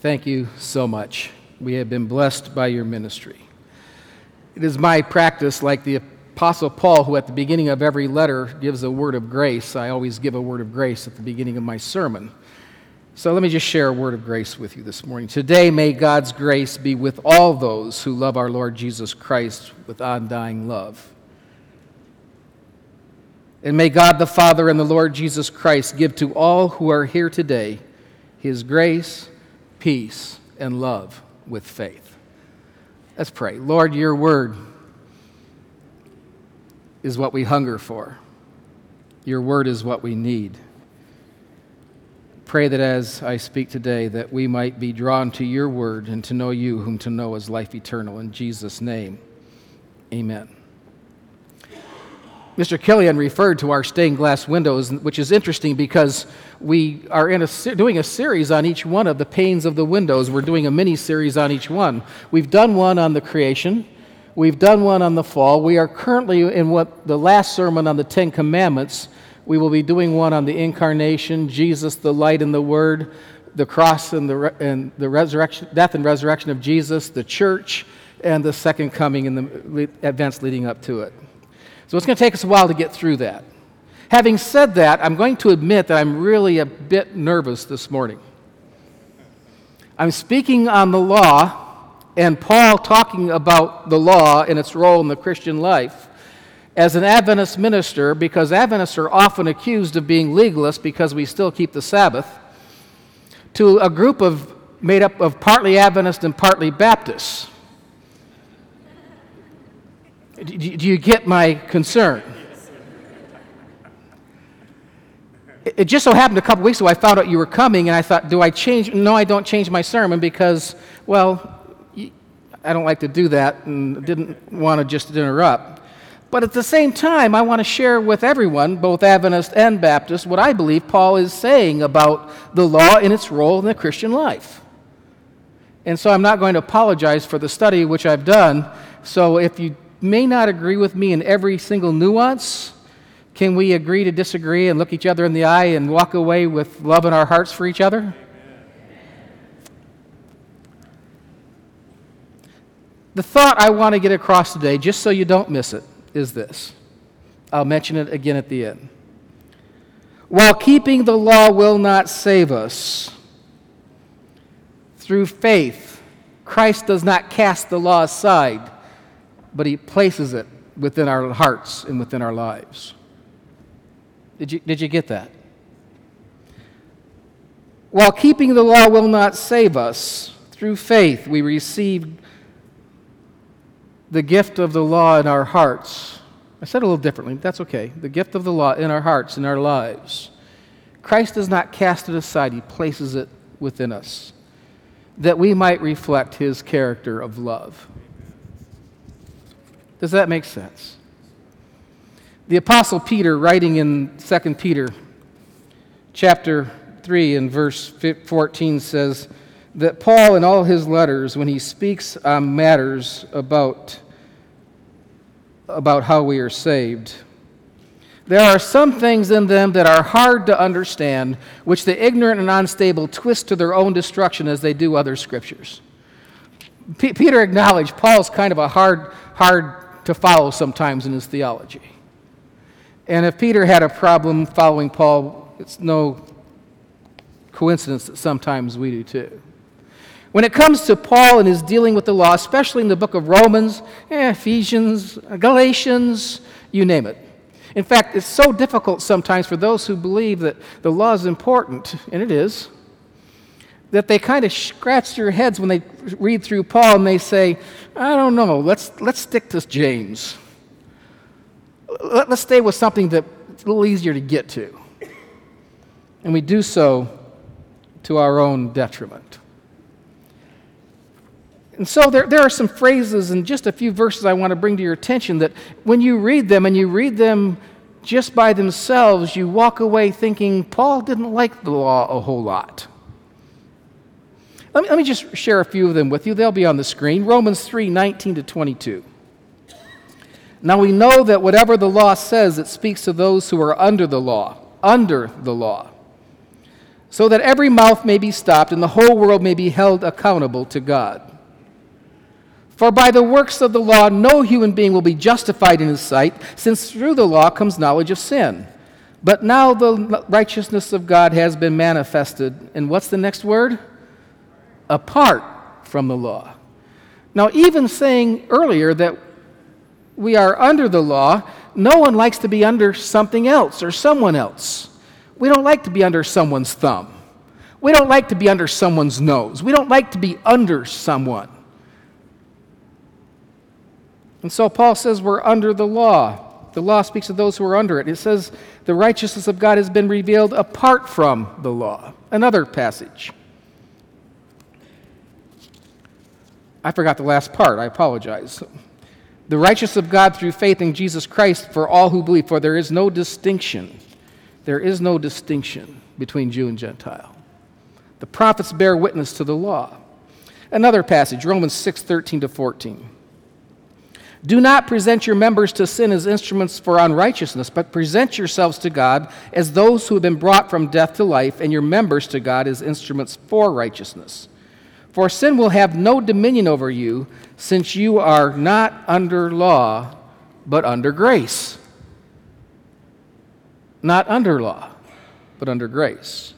Thank you so much. We have been blessed by your ministry. It is my practice, like the Apostle Paul, who at the beginning of every letter gives a word of grace, I always give a word of grace at the beginning of my sermon. So let me just share a word of grace with you this morning. Today, may God's grace be with all those who love our Lord Jesus Christ with undying love. And may God the Father and the Lord Jesus Christ give to all who are here today his grace peace, and love with faith. Let's pray. Lord, your word is what we hunger for, your word is what we need. Pray that as I speak today, that we might be drawn to your word and to know you, whom to know is life eternal. In Jesus' name, amen. Mr. Killian referred to our stained glass windows, which is interesting because we are in a, doing a series on each one of the panes of the windows. We're doing a mini series on each one. We've done one on the creation, we've done one on the fall. We are currently in what the last sermon on the Ten Commandments. We will be doing one on the incarnation, Jesus, the light and the word, the cross and the, and the resurrection, death and resurrection of Jesus, the church, and the second coming and the events leading up to it. So it's going to take us a while to get through that. Having said that, I'm going to admit that I'm really a bit nervous this morning. I'm speaking on the law, and Paul talking about the law and its role in the Christian life as an Adventist minister, because Adventists are often accused of being legalists because we still keep the Sabbath, to a group of made up of partly Adventist and partly Baptists. Do you get my concern? It just so happened a couple weeks ago I found out you were coming, and I thought, do I change? No, I don't change my sermon because, well, I don't like to do that and didn't want to just interrupt. But at the same time, I want to share with everyone, both Adventist and Baptist, what I believe Paul is saying about the law and its role in the Christian life. And so I'm not going to apologize for the study which I've done. So if you may not agree with me in every single nuance. Can we agree to disagree and look each other in the eye and walk away with love in our hearts for each other? The thought I want to get across today, just so you don't miss it, is this. I'll mention it again at the end. While keeping the law will not save us, through faith, Christ does not cast the law aside but He places it within our hearts and within our lives. Did you, did you get that? While keeping the law will not save us, through faith we receive the gift of the law in our hearts. I said a little differently, that's okay. The gift of the law in our hearts, in our lives. Christ does not cast it aside, He places it within us that we might reflect His character of love. Does that make sense? The apostle Peter writing in 2 Peter chapter 3 and verse 14 says that Paul in all his letters when he speaks on matters about about how we are saved there are some things in them that are hard to understand, which the ignorant and unstable twist to their own destruction as they do other scriptures. P- Peter acknowledged Paul's kind of a hard, hard to follow sometimes in his theology. And if Peter had a problem following Paul, it's no coincidence that sometimes we do too. When it comes to Paul and his dealing with the law, especially in the book of Romans, Ephesians, Galatians, you name it. In fact, it's so difficult sometimes for those who believe that the law is important, and it is, that they kind of scratch their heads when they read through Paul and they say, I don't know, let's, let's stick to James. Let, us stay with something that's a little easier to get to. And we do so to our own detriment. And so there, there are some phrases and just a few verses I want to bring to your attention that when you read them and you read them just by themselves, you walk away thinking, Paul didn't like the law a whole lot. Let me, let me just share a few of them with you. They'll be on the screen. Romans 3 19 to 22. Now we know that whatever the law says, it speaks to those who are under the law, under the law. so that every mouth may be stopped and the whole world may be held accountable to God. For by the works of the law, no human being will be justified in his sight, since through the law comes knowledge of sin. But now the righteousness of God has been manifested. And what's the next word? Apart from the law. Now, even saying earlier that we are under the law, no one likes to be under something else or someone else. We don't like to be under someone's thumb. We don't like to be under someone's nose. We don't like to be under someone. And so Paul says we're under the law. The law speaks of those who are under it. It says the righteousness of God has been revealed apart from the law. Another passage. I forgot the last part. I apologize. The righteousness of God through faith in Jesus Christ for all who believe, for there is no distinction there is no distinction between Jew and Gentile. The prophets bear witness to the law. Another passage, Romans 6 13 to 14. Do not present your members to sin as instruments for unrighteousness, but present yourselves to God as those who have been brought from death to life, and your members to God as instruments for righteousness. For sin will have no dominion over you, since you are not under law, but under grace not under law, but under grace.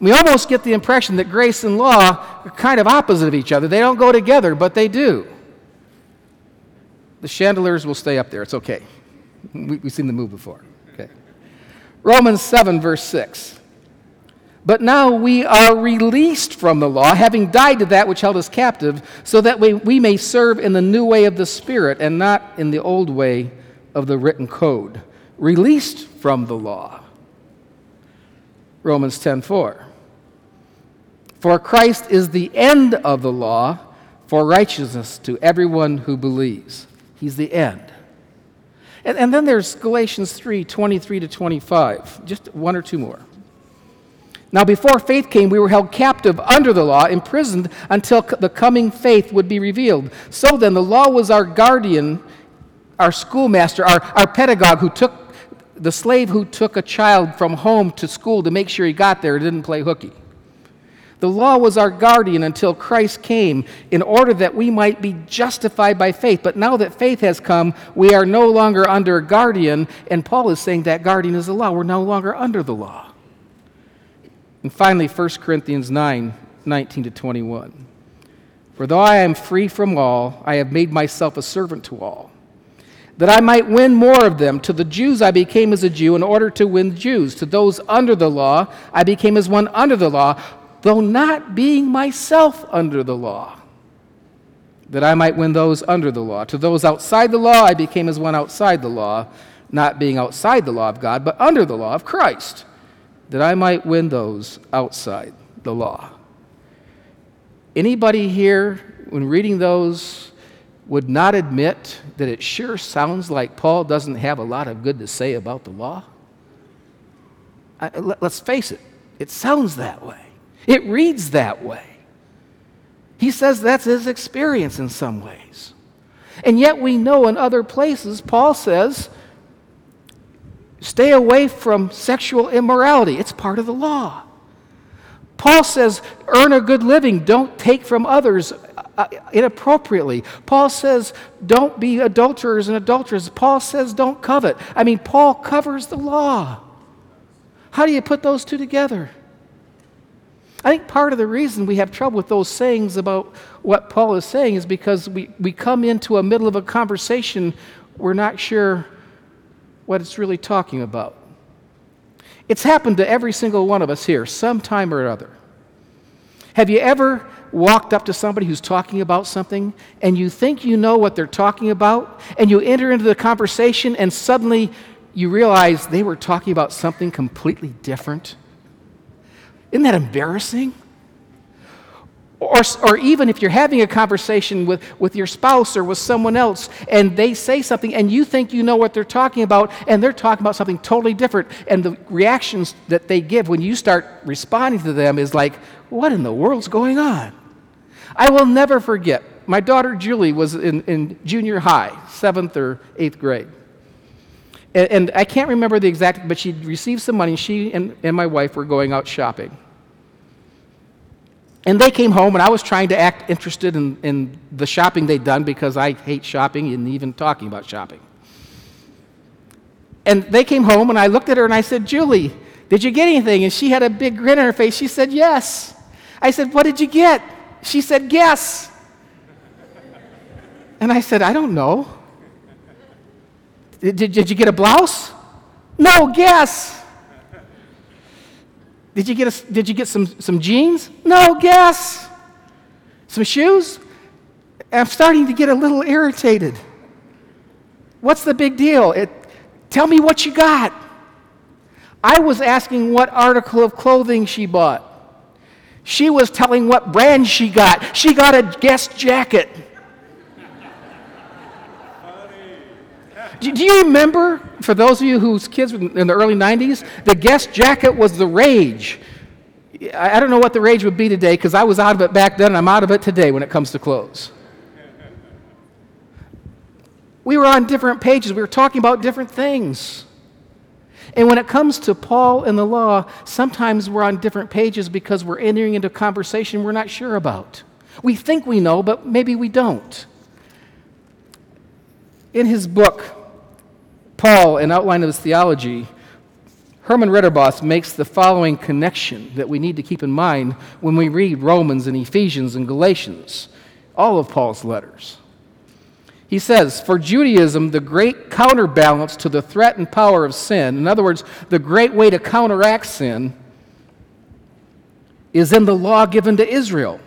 We almost get the impression that grace and law are kind of opposite of each other. They don't go together, but they do. The chandeliers will stay up there. It's okay. We, have seen them move before. Okay. Romans 7, verse 6. But now we are released from the law, having died to that which held us captive, so that we, we may serve in the new way of the Spirit and not in the old way of the written code released from the law. Romans 10:4. For Christ is the end of the law for righteousness to everyone who believes. He's the end. And, and then there's Galatians 3 23 to 25. Just one or two more. Now, before faith came, we were held captive under the law, imprisoned until the coming faith would be revealed. So then, the law was our guardian, our schoolmaster, our, our pedagogue who took the slave who took a child from home to school to make sure he got there didn't play hooky. The law was our guardian until Christ came in order that we might be justified by faith. But now that faith has come, we are no longer under a guardian, and Paul is saying that guardian is the law. We're no longer under the law. And finally, 1 Corinthians 9 19 to 21. For though I am free from all, I have made myself a servant to all that I might win more of them. To the Jews I became as a Jew in order to win Jews. To those under the law I became as one under the law, though not being myself under the law, that I might win those under the law. To those outside the law I became as one outside the law, not being outside the law of God, but under the law of Christ, that I might win those outside the law. Anybody here, when reading those, would not admit that it sure sounds like Paul doesn't have a lot of good to say about the law? I, let's face it, it sounds that way. It reads that way. He says that's his experience in some ways. And yet we know in other places, Paul says, stay away from sexual immorality. It's part of the law. Paul says, earn a good living, don't take from others uh, inappropriately. Paul says, don't be adulterers and adulterers. Paul says, don't covet. I mean, Paul covers the law. How do you put those two together? I think part of the reason we have trouble with those sayings about what Paul is saying is because we, we come into a middle of a conversation, we're not sure what it's really talking about. It's happened to every single one of us here, sometime or other. Have you ever walked up to somebody who's talking about something and you think you know what they're talking about and you enter into the conversation and suddenly you realize they were talking about something completely different? Isn't that embarrassing? Or, or even if you're having a conversation with, with your spouse or with someone else and they say something and you think you know what they're talking about and they're talking about something totally different, and the reactions that they give when you start responding to them is like, what in the world's going on? I will never forget. My daughter Julie was in, in junior high, seventh or eighth grade. And, and I can't remember the exact, but she'd received some money. She and, and my wife were going out shopping. And they came home, and I was trying to act interested in, in the shopping they'd done because I hate shopping and even talking about shopping. And they came home, and I looked at her and I said, Julie, did you get anything? And she had a big grin on her face. She said, Yes. I said, What did you get? She said, Guess. And I said, I don't know. Did, did you get a blouse? No, guess. Did you get, a, did you get some, some jeans? No, guess. Some shoes? I'm starting to get a little irritated. What's the big deal? It, tell me what you got. I was asking what article of clothing she bought. She was telling what brand she got. She got a Guess jacket. Do, you remember, for those of you whose kids were in the early 90s, the Guess jacket was the rage. I, I don't know what the rage would be today because I was out of it back then and I'm out of it today when it comes to clothes. We were on different pages, we were talking about different things. And when it comes to Paul and the law, sometimes we're on different pages because we're entering into a conversation we're not sure about. We think we know, but maybe we don't. In his book, Paul, An Outline of His Theology, Herman Ridderbos makes the following connection that we need to keep in mind when we read Romans and Ephesians and Galatians, all of Paul's letters. He says, For Judaism, the great counterbalance to the threat and power of sin, in other words, the great way to counteract sin, is in the law given to Israel.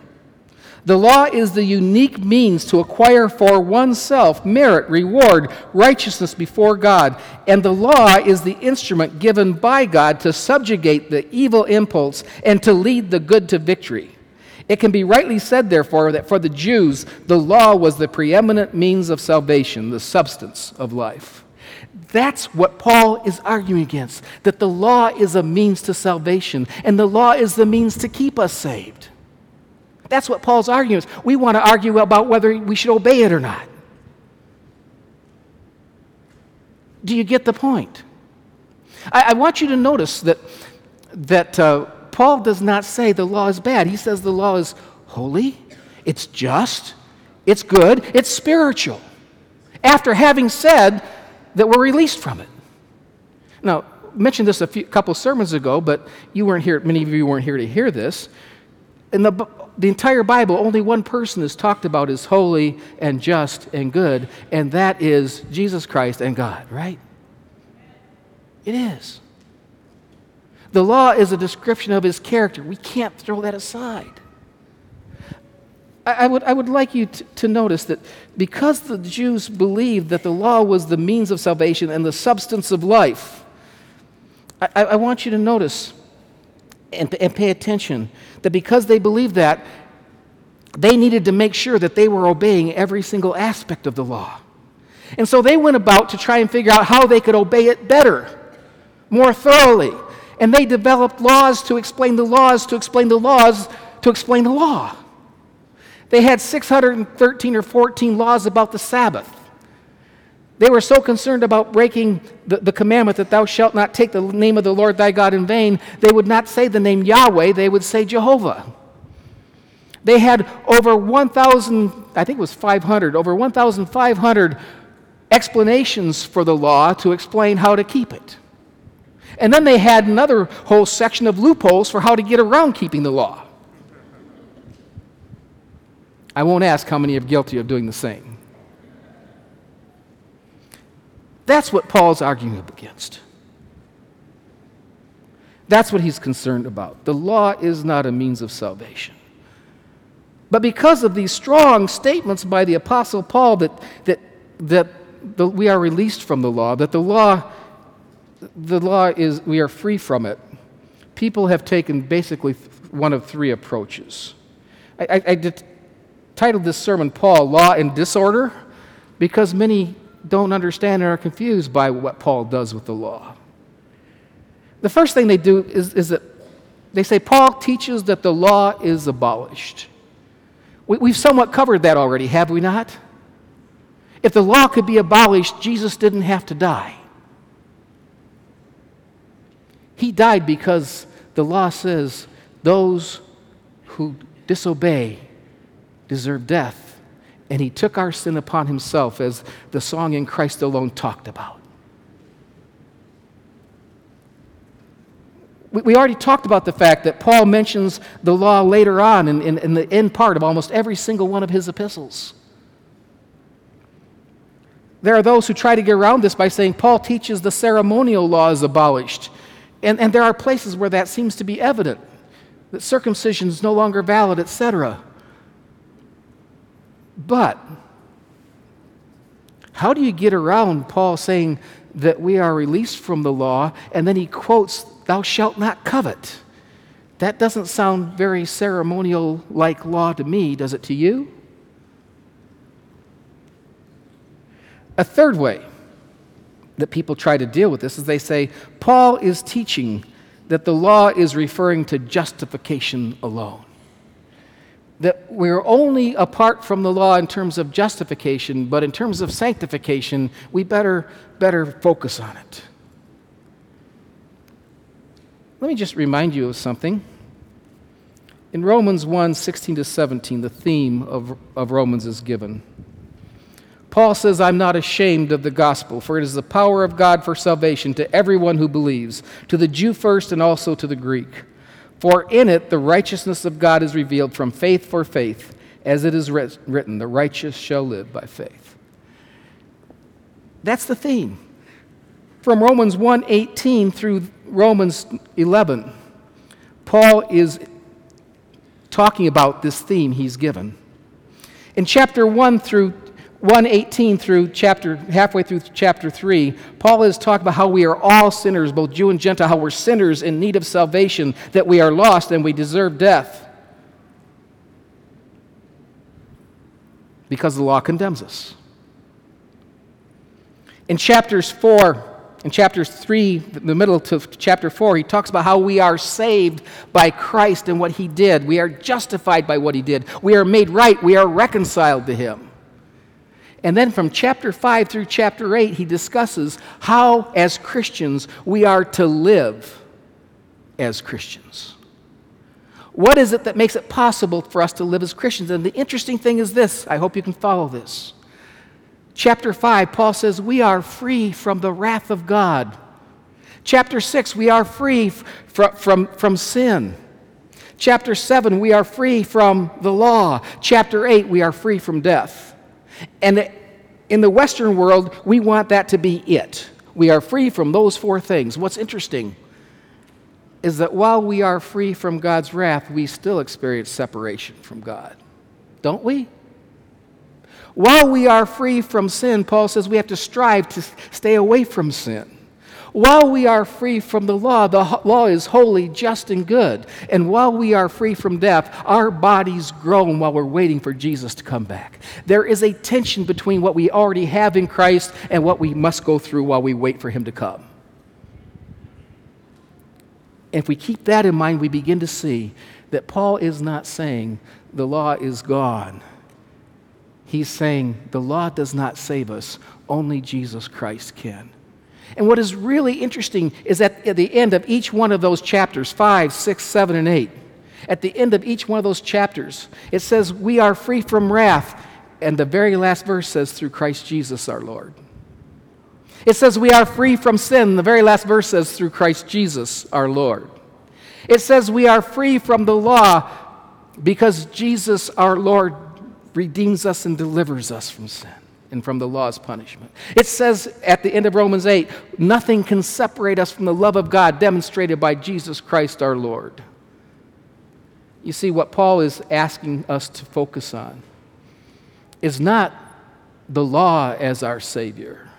The law is the unique means to acquire for oneself merit, reward, righteousness before God. And the law is the instrument given by God to subjugate the evil impulse and to lead the good to victory. It can be rightly said, therefore, that for the Jews, the law was the preeminent means of salvation, the substance of life. That's what Paul is arguing against that the law is a means to salvation, and the law is the means to keep us saved. That's what Paul's arguing. We want to argue about whether we should obey it or not. Do you get the point? I, I want you to notice that, that uh, Paul does not say the law is bad. He says the law is holy, it's just, it's good, it's spiritual. After having said that we're released from it. Now, mentioned this a few, couple sermons ago, but you weren't here, many of you weren't here to hear this. In the, the entire Bible, only one person is talked about as holy and just and good, and that is Jesus Christ and God, right? It is. The law is a description of his character. We can't throw that aside. I, I would, I would like you to, to notice that because the Jews believed that the law was the means of salvation and the substance of life, I, I want you to notice and, and pay attention that because they believed that, they needed to make sure that they were obeying every single aspect of the law. And so they went about to try and figure out how they could obey it better, more thoroughly. And they developed laws to explain the laws, to explain the laws, to explain the law. They had 613 or 14 laws about the Sabbath. They were so concerned about breaking the, the, commandment that thou shalt not take the name of the Lord thy God in vain, they would not say the name Yahweh, they would say Jehovah. They had over 1,000, I think it was 500, over 1,500 explanations for the law to explain how to keep it. And then they had another whole section of loopholes for how to get around keeping the law. I won't ask how many are guilty of doing the same. That's what Paul's arguing up against. That's what he's concerned about. The law is not a means of salvation. But because of these strong statements by the Apostle Paul that, that, that the, we are released from the law, that the law the law is, we are free from it. People have taken basically one of three approaches. I, I, I titled this sermon, Paul, Law and Disorder, because many don't understand and are confused by what Paul does with the law. The first thing they do is, is that they say Paul teaches that the law is abolished. We, we've somewhat covered that already, have we not? If the law could be abolished, Jesus didn't have to die. He died because the law says those who disobey deserve death. And he took our sin upon himself, as the song in Christ alone talked about. We already talked about the fact that Paul mentions the law later on in, in, in, the end part of almost every single one of his epistles. There are those who try to get around this by saying Paul teaches the ceremonial law is abolished. And, and there are places where that seems to be evident that circumcision is no longer valid, etc. But how do you get around Paul saying that we are released from the law and then he quotes, Thou shalt not covet? That doesn't sound very ceremonial like law to me, does it to you? A third way that people try to deal with this is they say, Paul is teaching that the law is referring to justification alone. That we're only apart from the law in terms of justification, but in terms of sanctification, we better, better focus on it. Let me just remind you of something. In Romans 1 16 to 17, the theme of, of Romans is given. Paul says, I'm not ashamed of the gospel, for it is the power of God for salvation to everyone who believes, to the Jew first and also to the Greek. For in it the righteousness of God is revealed from faith for faith, as it is written, the righteous shall live by faith. That's the theme. From Romans 1:18 through Romans 11, Paul is talking about this theme he's given. In chapter 1 through 118 through chapter halfway through chapter 3 paul is talking about how we are all sinners both jew and gentile how we're sinners in need of salvation that we are lost and we deserve death. Because the law condemns us. In chapters 4 in chapters 3 the middle to chapter 4 he talks about how we are saved by christ and what he did. We are justified by what he did. We are made right. We are reconciled to him and then from chapter 5 through chapter 8, he discusses how, as Christians, we are to live as Christians. What is it that makes it possible for us to live as Christians? And the interesting thing is this I hope you can follow this. Chapter 5, Paul says, We are free from the wrath of God. Chapter 6, we are free from, from, from sin. Chapter 7, we are free from the law. Chapter 8, we are free from death. And in the Western world, we want that to be it. We are free from those four things. What's interesting is that while we are free from God's wrath, we still experience separation from God. Don't we? While we are free from sin, Paul says we have to strive to stay away from sin. While we are free from the law, the law is holy, just, and good. And while we are free from death, our bodies groan while we're waiting for Jesus to come back. There is a tension between what we already have in Christ and what we must go through while we wait for Him to come. And if we keep that in mind, we begin to see that Paul is not saying the law is gone. He's saying the law does not save us, only Jesus Christ can. And what is really interesting is that at the end of each one of those chapters 5, 6, 7, and 8, at the end of each one of those chapters, it says, We are free from wrath. And the very last verse says, Through Christ Jesus our Lord. It says, We are free from sin. The very last verse says, Through Christ Jesus our Lord. It says, We are free from the law because Jesus our Lord redeems us and delivers us from sin and from the law's punishment. It says at the end of Romans 8, nothing can separate us from the love of God demonstrated by Jesus Christ our Lord. You see, what Paul is asking us to focus on is not the law as our Savior,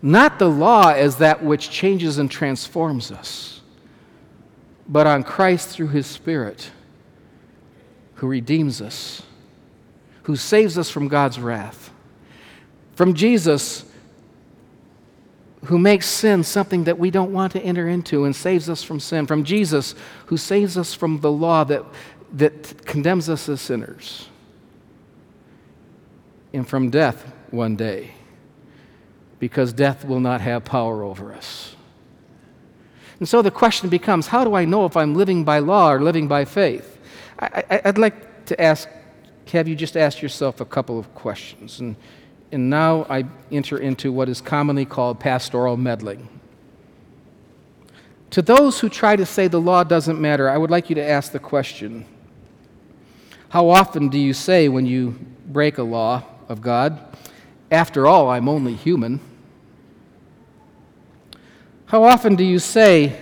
not the law as that which changes and transforms us, but on Christ through His Spirit who redeems us, who saves us from God's wrath from Jesus, who makes sin something that we don't want to enter into and saves us from sin. From Jesus, who saves us from the law that, that condemns us as sinners. And from death one day, because death will not have power over us. And so the question becomes how do I know if I'm living by law or living by faith? I, would like to ask, have you just ask yourself a couple of questions? And, and now I enter into what is commonly called pastoral meddling. To those who try to say the law doesn't matter, I would like you to ask the question How often do you say when you break a law of God, After all, I'm only human? How often do you say,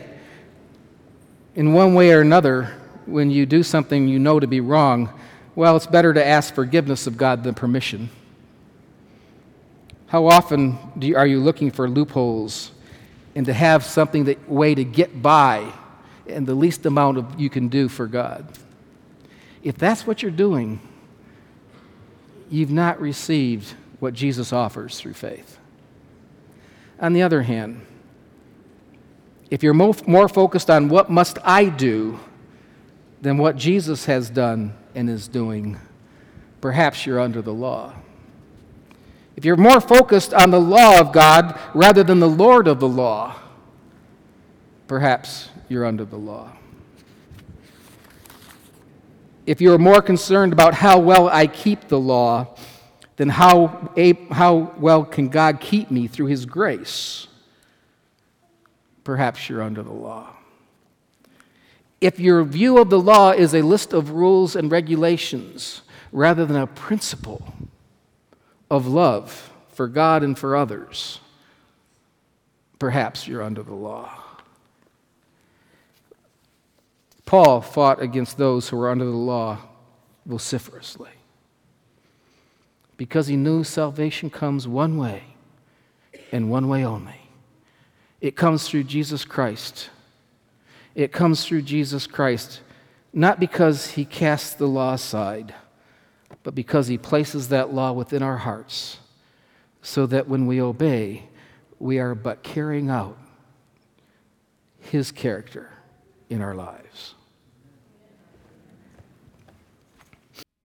in one way or another, when you do something you know to be wrong, well, it's better to ask forgiveness of God than permission? How often you, are you looking for loopholes and to have something that way to get by and the least amount of you can do for God. If that's what you're doing, you've not received what Jesus offers through faith. On the other hand, if you're more focused on what must I do than what Jesus has done and is doing, perhaps you're under the law. If you're more focused on the law of God rather than the Lord of the law, perhaps you're under the law. If you're more concerned about how well I keep the law than how, how well can God keep me through His grace, perhaps you're under the law. If your view of the law is a list of rules and regulations rather than a principle, of love for God and for others, perhaps you're under the law. Paul fought against those who were under the law vociferously because he knew salvation comes one way and one way only. It comes through Jesus Christ. It comes through Jesus Christ, not because he cast the law aside but because He places that law within our hearts, so that when we obey, we are but carrying out His character in our lives.